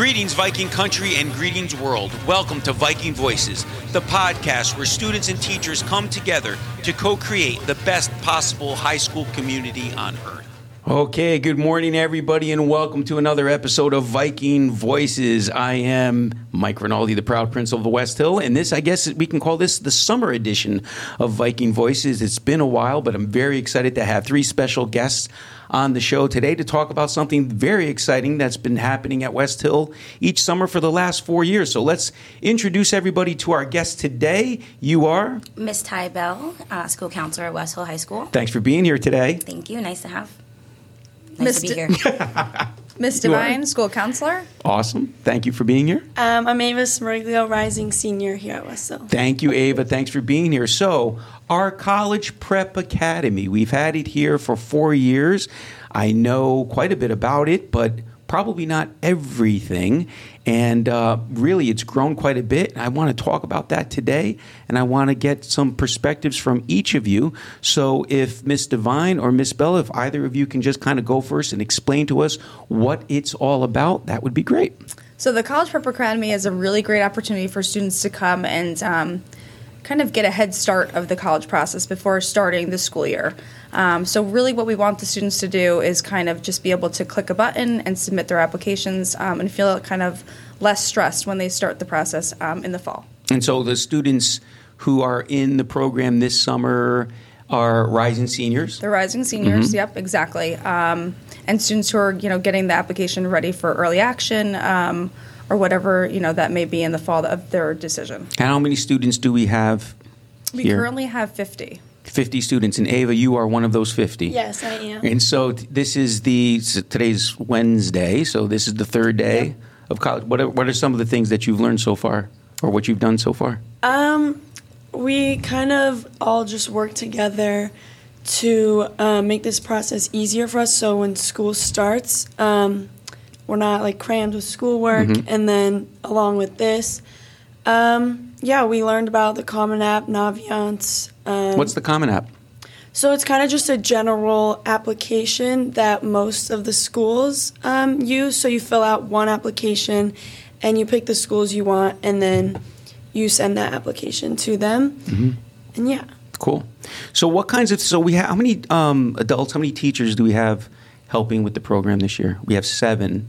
Greetings, Viking country, and greetings, world. Welcome to Viking Voices, the podcast where students and teachers come together to co create the best possible high school community on earth. Okay, good morning, everybody, and welcome to another episode of Viking Voices. I am Mike Rinaldi, the proud prince of the Westhill, and this, I guess, we can call this the summer edition of Viking Voices. It's been a while, but I'm very excited to have three special guests on the show today to talk about something very exciting that's been happening at Westhill each summer for the last four years. So let's introduce everybody to our guest today. You are Miss Tye Bell, uh, school counselor at Westhill High School. Thanks for being here today. Thank you. Nice to have. Nice to be here. Miss You are? Devine, school counselor. Awesome. Thank you for being here. Um, I'm Ava Smeriglio, rising senior here at Westhill. Thank you, Ava. Thanks for being here. So, our College Prep Academy, we've had it here for four years. I know quite a bit about it, but probably not everything. And uh, really, it's grown quite a bit. I want to talk about that today, and I want to get some perspectives from each of you. So, if Miss Devine or Miss Bell, if either of you can just kind of go first and explain to us what it's all about, that would be great. So the College Prep Academy is a really great opportunity for students to come and um, kind of get a head start of the college process before starting the school year. Um, so really, what we want the students to do is kind of just be able to click a button and submit their applications um, and feel kind of less stressed when they start the process um, in the fall. And so the students who are in the program this summer are rising seniors. The rising seniors, Mm-hmm. yep, exactly. Um, and students who are, you know, getting the application ready for early action um, or whatever, you know, that may be in the fall of their decision. And how many students do we have We here? currently have 50. 50 students. And Ava, you are one of those 50. Yes, I am. And so this is the, s- today's Wednesday, so this is the third day Yep. of college. What are, what are some of the things that you've learned so far or what you've done so far? Um, we kind of all just work together to uh, make this process easier for us. So when school starts, um, we're not like crammed with schoolwork. And then along with this, um, yeah, we learned about the Common App, Naviance. Um, What's the Common App? So it's kind of just a general application that most of the schools um, use. So you fill out one application and you pick the schools you want, and then you send that application to them. Mm-hmm. And yeah. Cool. So what kinds of, so we have, how many um, adults, how many teachers do we have helping with the program this year? We have seven.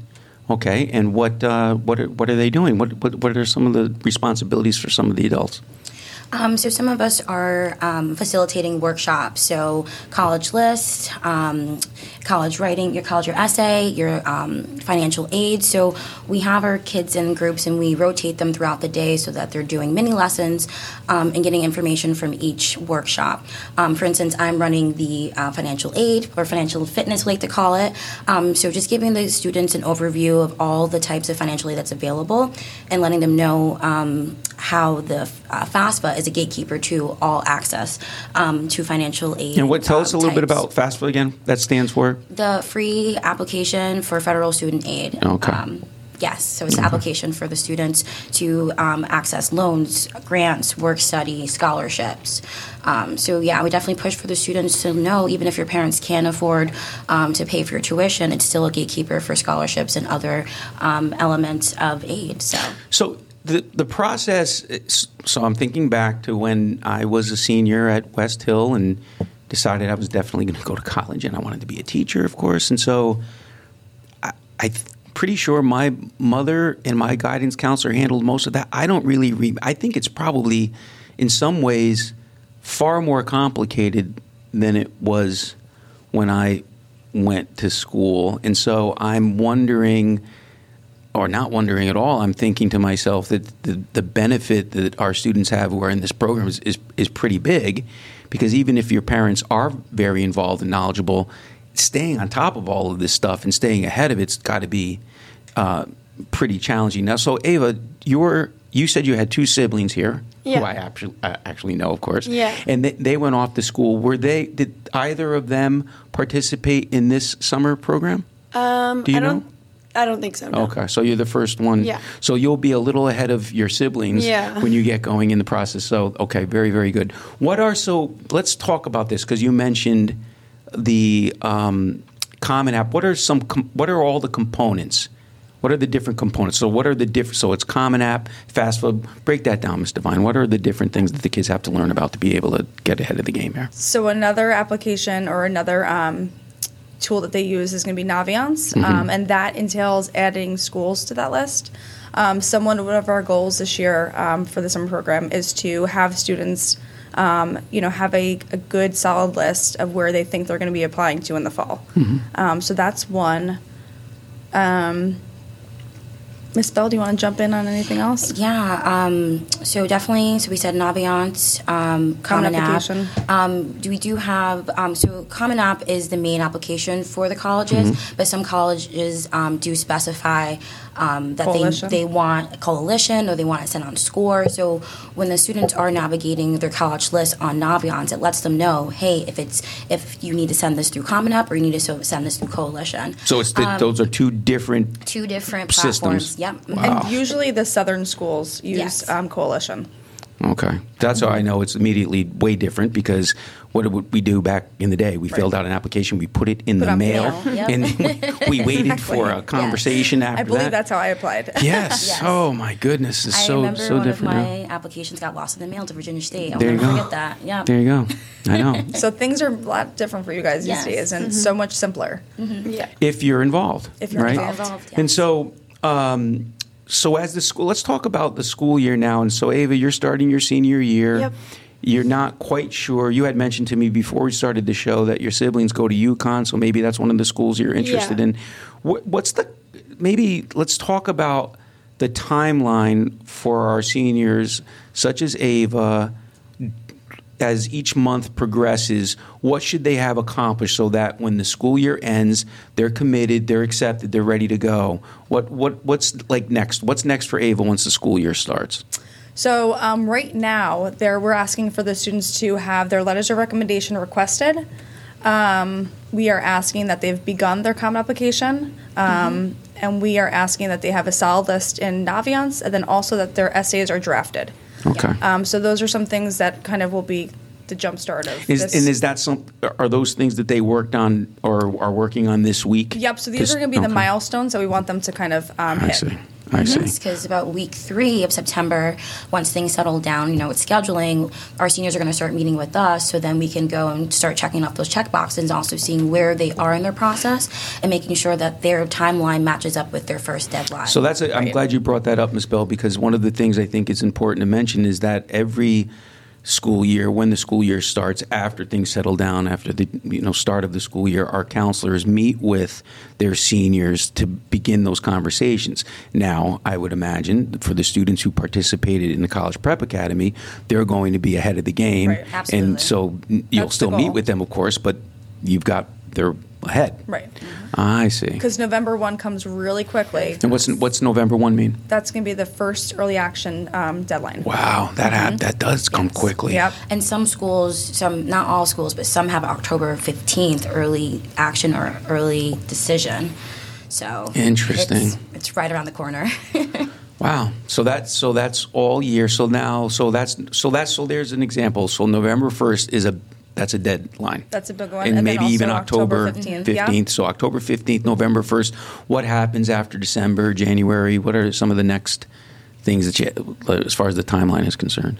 Okay. And what, uh, what, are, what are they doing? What, what, what are some of the responsibilities for some of the adults? Um, so some of us are um, facilitating workshops. So college list, um, college writing, your college your essay, your um, financial aid. So we have our kids in groups and we rotate them throughout the day so that they're doing mini lessons um, and getting information from each workshop. Um, for instance, I'm running the uh, financial aid or financial fitness, we like to call it. So just giving the students an overview of all the types of financial aid that's available and letting them know how the uh, FAFSA is a gatekeeper to all access um, to financial aid. And what, tell us a um, little bit about FAFSA again. That stands for? the free application for federal student aid. Okay. Um, yes, so it's the application for the students to um, access loans, grants, work study, scholarships. Um, so yeah, we definitely push for the students to know, even if your parents can't afford um, to pay for your tuition, it's still a gatekeeper for scholarships and other um, elements of aid. So. So the the process. So I'm thinking back to when I was a senior at Westhill and decided I was definitely going to go to college and I wanted to be a teacher, of course. And so I, I'm pretty sure my mother and my guidance counselor handled most of that. I don't really. Re- I think it's probably in some ways far more complicated than it was when I went to school. And so I'm wondering or not wondering at all, I'm thinking to myself that the, the benefit that our students have who are in this program is, is, is pretty big because even if your parents are very involved and knowledgeable, staying on top of all of this stuff and staying ahead of it's got to be uh, pretty challenging. Now, so Ava, you're, you said you had two siblings here, who I actually, I actually know, of course. Yeah. And they, they went off to school. Were they? Did either of them participate in this summer program? Um, Do you I know? Don't, I don't think so. no. Okay, so you're the first one. Yeah. So you'll be a little ahead of your siblings Yeah. when you get going in the process. So okay, very very good. What are so? Let's talk about this because you mentioned the um, Common App. What are some? Com- what are all the components? What are the different components? So what are the different? So it's Common App, FAFSA. Break that down, Ms. Devine. What are the different things that the kids have to learn about to be able to get ahead of the game here? So another application or another um, tool that they use is going to be Naviance, um, and that entails adding schools to that list. Um, some one of our goals this year um, for the summer program is to have students, um, you know, have a, a good solid list of where they think they're going to be applying to in the fall. Um, so that's one. Um, Miss Bell, do you want to jump in on anything else? Yeah, um, so definitely. So we said Naviance, um, Common, application. App. Um, do we do have um, so Common App is the main application for the colleges, Mm-hmm. but some colleges um, do specify um, that Coalition. they they want a coalition or they want it sent on score. So when the students are navigating their college list on Naviance, it lets them know, hey, if it's if you need to send this through Common App or you need to send this through Coalition. So it's the, those are two different. Two different Systems. platforms. Yep. And usually the southern schools use Yes. um, Coalition. Okay, that's how I know it's immediately way different because what did we do back in the day? We filled out an application, we put it in Put the mail, mail, yep. and we waited for a conversation after that. I believe that. that's how I applied. Yes. Yes. Oh my goodness, it's I so remember so one different of now. my applications got lost in the mail to Virginia State. I'll There you never go. forget that. Yeah. There you go. I know. So things are a lot different for you guys Yes. these days, and so much simpler. Yeah. if you're involved. If you're right? involved. Involved, And so, um, so as the school, let's talk about the school year now. And so, Ava, you're starting your senior year. Yep. You're not quite sure. You had mentioned to me before we started the show that your siblings go to UConn, so maybe that's one of the schools you're interested Yeah. in. What, what's the maybe? Let's talk about the timeline for our seniors, such as Ava, as each month progresses, what should they have accomplished so that when the school year ends, they're committed, they're accepted, they're ready to go? What what what's like next? What's next for Ava once the school year starts? So um, right now, there we're asking for the students to have their letters of recommendation requested. Um, we are asking that they've begun their common application, um, and we are asking that they have a solid list in Naviance, and then also that their essays are drafted. Okay. Um, so those are some things that kind of will be the jumpstart of Is, this. and is that some? Are those things that they worked on or are working on this week? Yep. So these are going to be the milestones that we want them to kind of um, I hit. See. I mm-hmm. see. Because about week three of September, once things settle down, you know, with scheduling, our seniors are going to start meeting with us, so then we can go and start checking off those check boxes and also seeing where they are in their process and making sure that their timeline matches up with their first deadline. So that's. A, I'm Right. glad you brought that up, Ms. Bell, because one of the things I think is important to mention is that every school year, when the school year starts, after things settle down, after the you know start of the school year, our counselors meet with their seniors to begin those conversations. Now, I would imagine for the students who participated in the College Prep Academy, they're going to be ahead of the game, Right. Absolutely. and so you'll That's still meet with them, of course, but you've got they're ahead. Right. I see. Because November 1 comes really quickly. And what's what's November one mean? That's going to be the first early action um, deadline. Wow, that hap- that does come quickly. Yep. And some schools, some not all schools, but some have October 15th early action or early decision. So Interesting. It's, it's right around the corner. Wow. So that's so that's all year. So now so that's so that's so there's an example. So November first is a that's a deadline. That's a big one. And, And maybe even October October 15th, yeah. So October 15th, November 1st. What happens after December, January? What are some of the next things that you, as far as the timeline is concerned?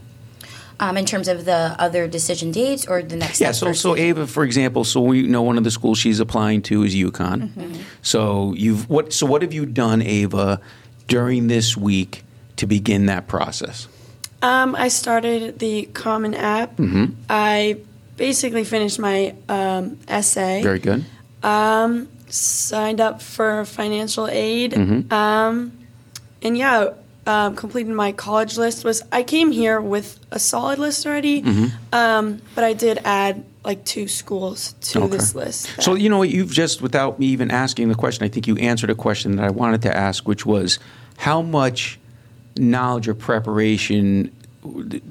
um, in terms of the other decision dates or the next Yeah, step so so Ava, for example, so we know one of the schools she's applying to is UConn. Mm-hmm. So you've what? So what have you done, Ava, during this week to begin that process? Um, I started the Common App. I basically finished my um, essay. Very good. Um, signed up for financial aid. Mm-hmm. Um, and yeah, um, completed my college list. Was I came here with a solid list already, Mm-hmm. um, but I did add like two schools to Okay. this list. So you know what? You've just, without me even asking the question, I think you answered a question that I wanted to ask, which was, how much knowledge or preparation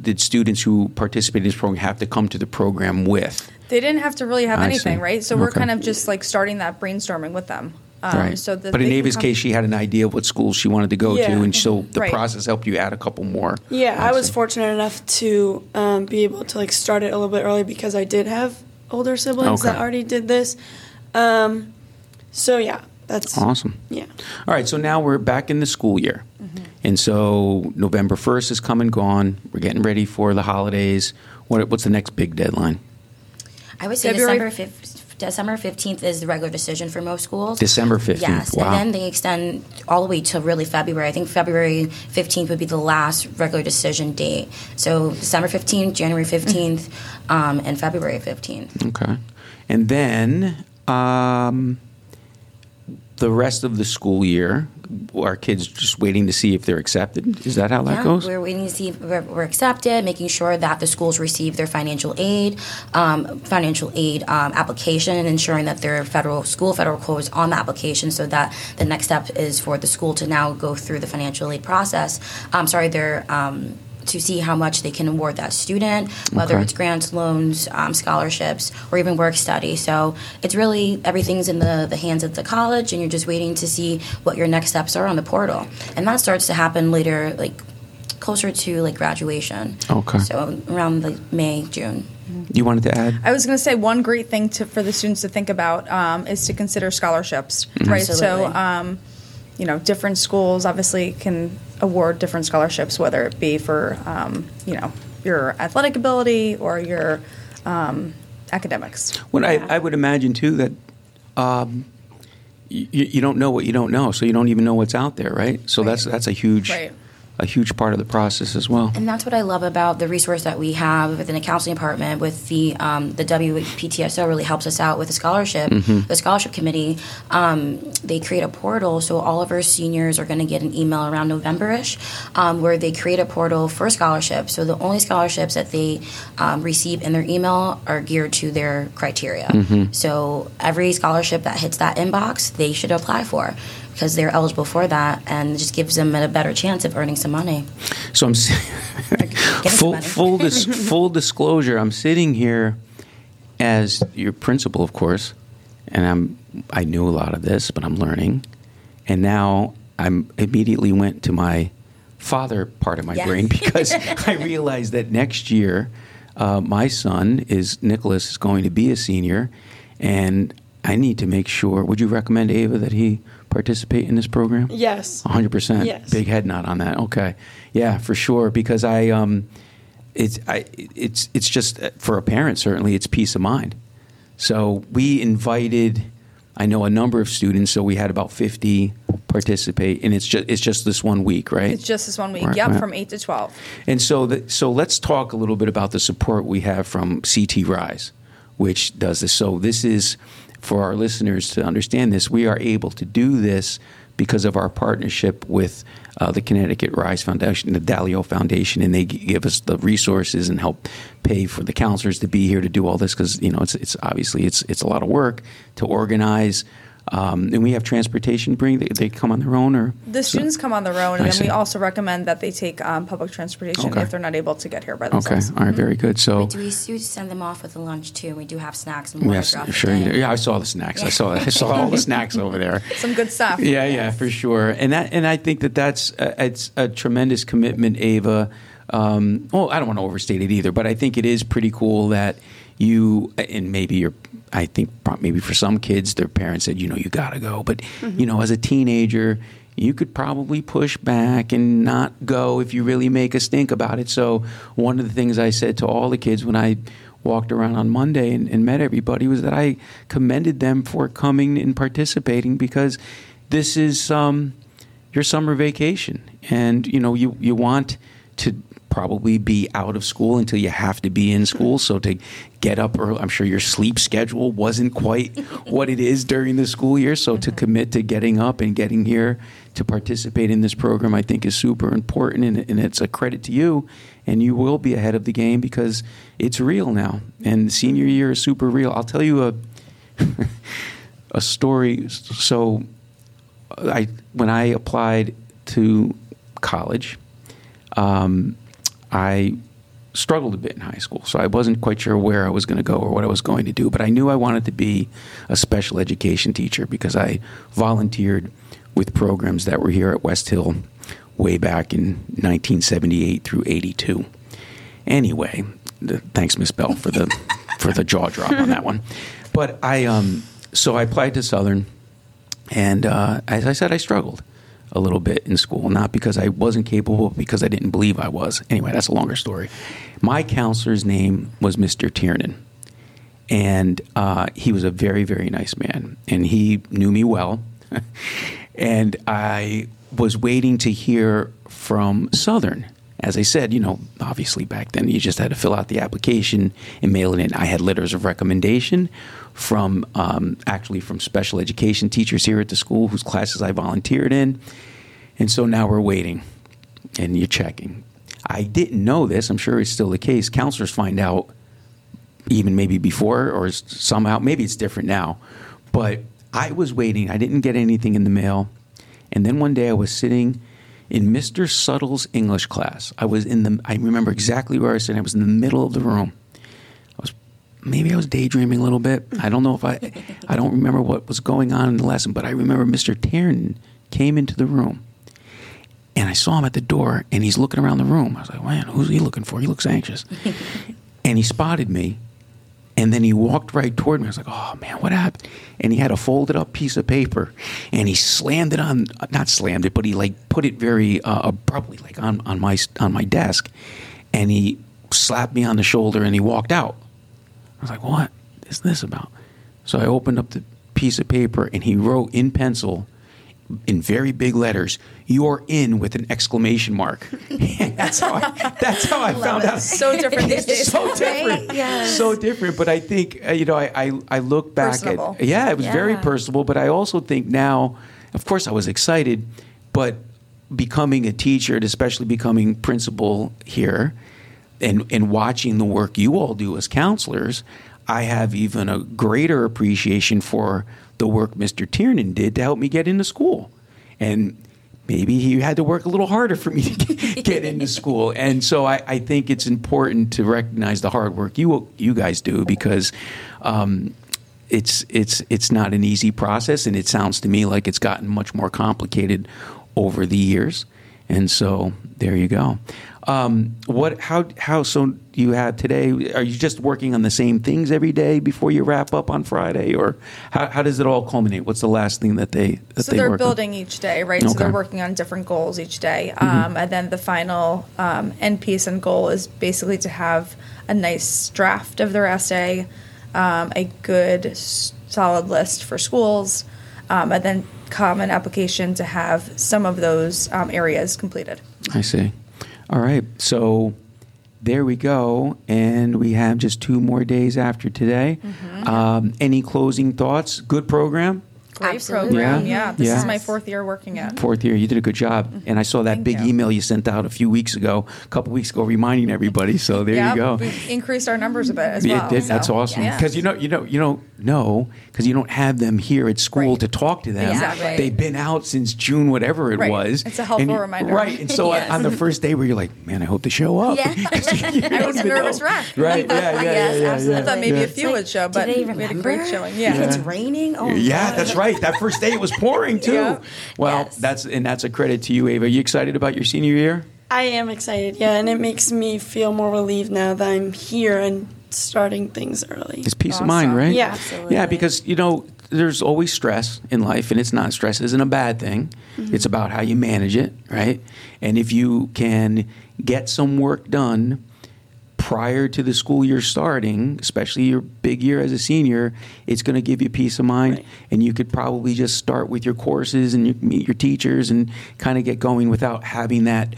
did students who participated in this program have to come to the program with? They didn't have to really have I anything, see. right? So we're kind of just like starting that brainstorming with them. Um, right. So that but in Ava's case, she had an idea of what schools she wanted to go Yeah. to, and so the Right. process helped you add a couple more. Yeah, I was see. fortunate enough to um, be able to like start it a little bit early because I did have older siblings Okay. that already did this. Um, so yeah, that's Awesome. Yeah. All right, so now we're back in the school year. And so November 1st has come and gone. We're getting ready for the holidays. What, what's the next big deadline? I would say February- December fif- December fifteenth is the regular decision for most schools. December 15th. Yes, Wow. and then they extend all the way to really February. I think February fifteenth would be the last regular decision date. So December fifteenth, January fifteenth, um, and February fifteenth. Okay. And then um, the rest of the school year, are kids just waiting to see if they're accepted? Is that how that goes? we're waiting to see if we're, we're accepted, making sure that the schools receive their financial aid, um, financial aid um, application, and ensuring that their federal school federal code is on the application, so that the next step is for the school to now go through the financial aid process. I'm sorry, their um, to see how much they can award that student, whether Okay. it's grants, loans, um, scholarships, or even work study. So it's really everything's in the, the hands of the college, and you're just waiting to see what your next steps are on the portal. And that starts to happen later, like closer to like graduation. Okay. So around the May, June. you wanted to add? I was going to say one great thing to, for the students to think about um, is to consider scholarships, right? So, um, you know, different schools obviously can award different scholarships, whether it be for, um, you know, your athletic ability or your um, academics. Well, I, I would imagine too that um, you, you don't know what you don't know, so you don't even know what's out there, right? So that's that's a huge Right. A huge part of the process as well. And that's what I love about the resource that we have within the counseling department with the um, the WPTSO really helps us out with the scholarship, the scholarship committee. Um, they create a portal, so all of our seniors are going to get an email around November-ish, um, where they create a portal for scholarships. So the only scholarships that they um, receive in their email are geared to their criteria. So every scholarship that hits that inbox, they should apply for. Because they're eligible for that, and it just gives them a better chance of earning some money. So I'm full full dis- full disclosure. I'm sitting here as your principal, of course, and I'm I knew a lot of this, but I'm learning, and now I'm immediately went to my father part of my Yes. brain because I realized that next year uh, my son is Nicholas is going to be a senior, and I need to make sure. Would you recommend Ava that he participate in this program? Yes. hundred percent. Yes. Big head nod on that. Okay, yeah, for sure. Because I, um, it's, I, it's, it's just uh, for a parent certainly it's peace of mind. So we invited, I know a number of students. So we had about fifty participate, and it's just it's just this one week, right? It's just this one week. Right, yep, right. from 8 to 12. And so, the, so let's talk a little bit about the support we have from CT Rise, which does this. So this is for our listeners to understand this. We are able to do this because of our partnership with uh, the Connecticut Rise Foundation, the Dalio Foundation, and they give us the resources and help pay for the counselors to be here to do all this because you know it's it's obviously it's it's a lot of work to organize. Um, and we have transportation. Bring they, they come on their own, or The students come on their own, and I then we also recommend that they take um, public transportation Okay. if they're not able to get here by themselves. okay, themselves. all right, very good. So We do, we send them off with a lunch too. We do have snacks and We water have, sure you do. Yeah, I saw the snacks. I saw I saw all the snacks over there. Some good stuff. Yeah, yeah, for sure. And that and I think that that's uh, it's a tremendous commitment, Ava. Um, well, I don't want to overstate it either, but I think it is pretty cool that you and maybe you're. I think maybe for some kids, their parents said, you know, you got to go. But you know, as a teenager, you could probably push back and not go if you really make a stink about it. So one of the things I said to all the kids when I walked around on Monday and, and met everybody was that I commended them for coming and participating because this is um, your summer vacation, and you know you you want to probably be out of school until you have to be in school. So to get up early, I'm sure your sleep schedule wasn't quite what it is during the school year. So to commit to getting up and getting here to participate in this program, I think is super important, and, and it's a credit to you. And you will be ahead of the game because it's real now, and senior year is super real. I'll tell you a a story. So, I when I applied to college, um, I struggled a bit in high school, so I wasn't quite sure where I was going to go or what I was going to do. But I knew I wanted to be a special education teacher because I volunteered with programs that were here at Westhill way back in 1978 through 82. Anyway, the, thanks, Miss Bell, for the for the jaw drop on that one. But I um, so I applied to Southern And uh, as I said, I struggled a little bit in school, not because I wasn't capable, because I didn't believe I was. Anyway, that's a longer story. My counselor's name was Mr. Tiernan. And uh, he was a very, very nice man. And he knew me well. and I was waiting to hear from Southern. As I said, you know, obviously back then you just had to fill out the application and mail it in. I had letters of recommendation from um, actually from special education teachers here at the school whose classes I volunteered in. And so now we're waiting and you're checking. I didn't know this, I'm sure it's still the case. Counselors find out even maybe before or somehow, maybe it's different now. But I was waiting, I didn't get anything in the mail. And then one day I was sitting in Mr. Suttle's English class. I was in the, I remember exactly where I was sitting. I was in the middle of the room. I was, maybe I was daydreaming a little bit. I don't know if I, I don't remember what was going on in the lesson, but I remember Mr. Tiernan came into the room. And I saw him at the door, and he's looking around the room. I was like, man, who's he looking for? He looks anxious. and he spotted me, and then he walked right toward me. I was like, oh man, what happened? And he had a folded up piece of paper and he slammed it on, not slammed it, but he like put it very uh, abruptly, like on, on, my, on my desk. And he slapped me on the shoulder and he walked out. I was like, what is this about? So I opened up the piece of paper and he wrote in pencil, in very big letters, "You're in" with an exclamation mark. that's how I, that's how I found out. So different these days. so different, Yes. so different. But I think uh, you know, I I, I look back Personable. at yeah, it was very personable. But I also think now, of course, I was excited, but becoming a teacher, and especially becoming principal here, and and watching the work you all do as counselors, I have even a greater appreciation for the work Mr. Tiernan did to help me get into school, and maybe he had to work a little harder for me to get, into school. And so I, I think it's important to recognize the hard work you you guys do because. Um, it's it's it's not an easy process, and it sounds to me like it's gotten much more complicated over the years. And so there you go. Um, what how how so you have today? Are you just working on the same things every day before you wrap up on Friday, or how, how does it all culminate? What's the last thing that they that So they they're work on? building each day, right? So they're working on different goals each day. Mm-hmm. Um, and then the final um, end piece and goal is basically to have a nice draft of their essay, um, a good solid list for schools, um, and then common application to have some of those um, areas completed. I see. All right. So there we go. And we have just two more days after today. Mm-hmm. Um, any closing thoughts? Good program? Great Absolutely. program. Yeah. Yeah. This Yeah. is my fourth year working at. Fourth year, you did a good job. And I saw that Thank big you. email you sent out a few weeks ago, a couple weeks ago, reminding everybody. So there yeah, you go. We've increased our numbers a bit as Yeah, well. that- that's so, awesome yeah. because you know you know you don't know because you don't have them here at school Right. to talk to them. Exactly. They've been out since June, whatever it Right. was. It's a helpful And reminder. right? And so Yes. on the first day, where you're like, "Man, I hope they show up." Yeah. 'Cause you I don't was a nervous know. wreck. Right? Yeah, yeah, yeah, Yes, yeah, yeah. absolutely. I thought maybe yeah. a few would show, but we had a great showing. Yeah. It's raining, oh Yeah, that's right. That first day it was pouring too. Yeah. Well, Yes. that's and that's a credit to you, Ava. Are you excited about your senior year? I am excited, yeah, and it makes me feel more relieved now that I'm here and starting things early. It's peace of mind, right? Yeah. Absolutely. Yeah, because you know there's always stress in life, and it's not stress isn't a bad thing. Mm-hmm. It's about how you manage it, right? And if you can get some work done prior to the school year starting, especially your big year as a senior, it's going to give you peace of mind, Right. and you could probably just start with your courses and you meet your teachers and kind of get going without having that.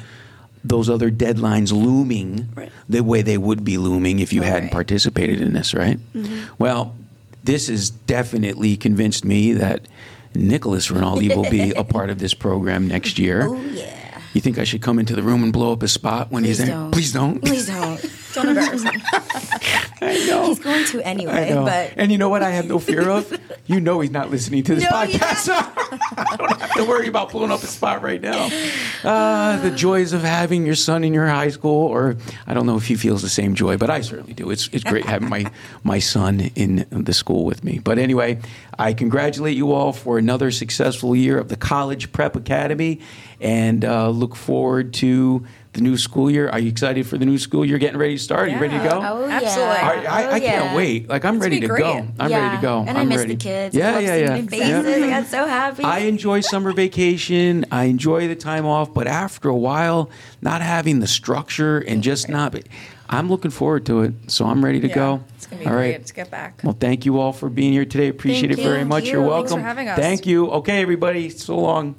Those other deadlines looming Right. the way they would be looming if you hadn't participated in this, right? Mm-hmm. Well, this has definitely convinced me that Nicholas Rinaldi will be a part of this program next year. Oh yeah. You think I should come into the room and blow up his spot when Please he's there? don't. Please don't. Please don't. Don't embarrass me. I know. He's going to I anyway, know. but and you know what I have no fear of? You know he's not listening to this No, podcast. I don't have to worry about blowing up his spot right now. Uh, the joys of having your son in your high school, or I don't know if he feels the same joy, but I certainly do. It's, it's great having my, my son in the school with me. But anyway, I congratulate you all for another successful year of the College Prep Academy and uh, look forward to the new school year. Are you excited for the new school year getting ready to start? Are you ready to go? Oh, yeah. Absolutely. I, I, Oh, I can't wait. Like I'm It's ready gonna to be go. I'm yeah. ready to go. And I'm I miss ready. the kids. Yeah, I love yeah, seeing yeah. their faces. Yeah. I got so happy. I enjoy summer vacation. I enjoy the time off, but after a while, not having the structure and just not, I'm looking forward to it. So I'm ready to Yeah, go. It's gonna be All great right. to get back. Well, thank you all for being here today. Appreciate Thank it very you. much. Thank You're welcome. Thanks for having us. Thank you. Okay, everybody. So long.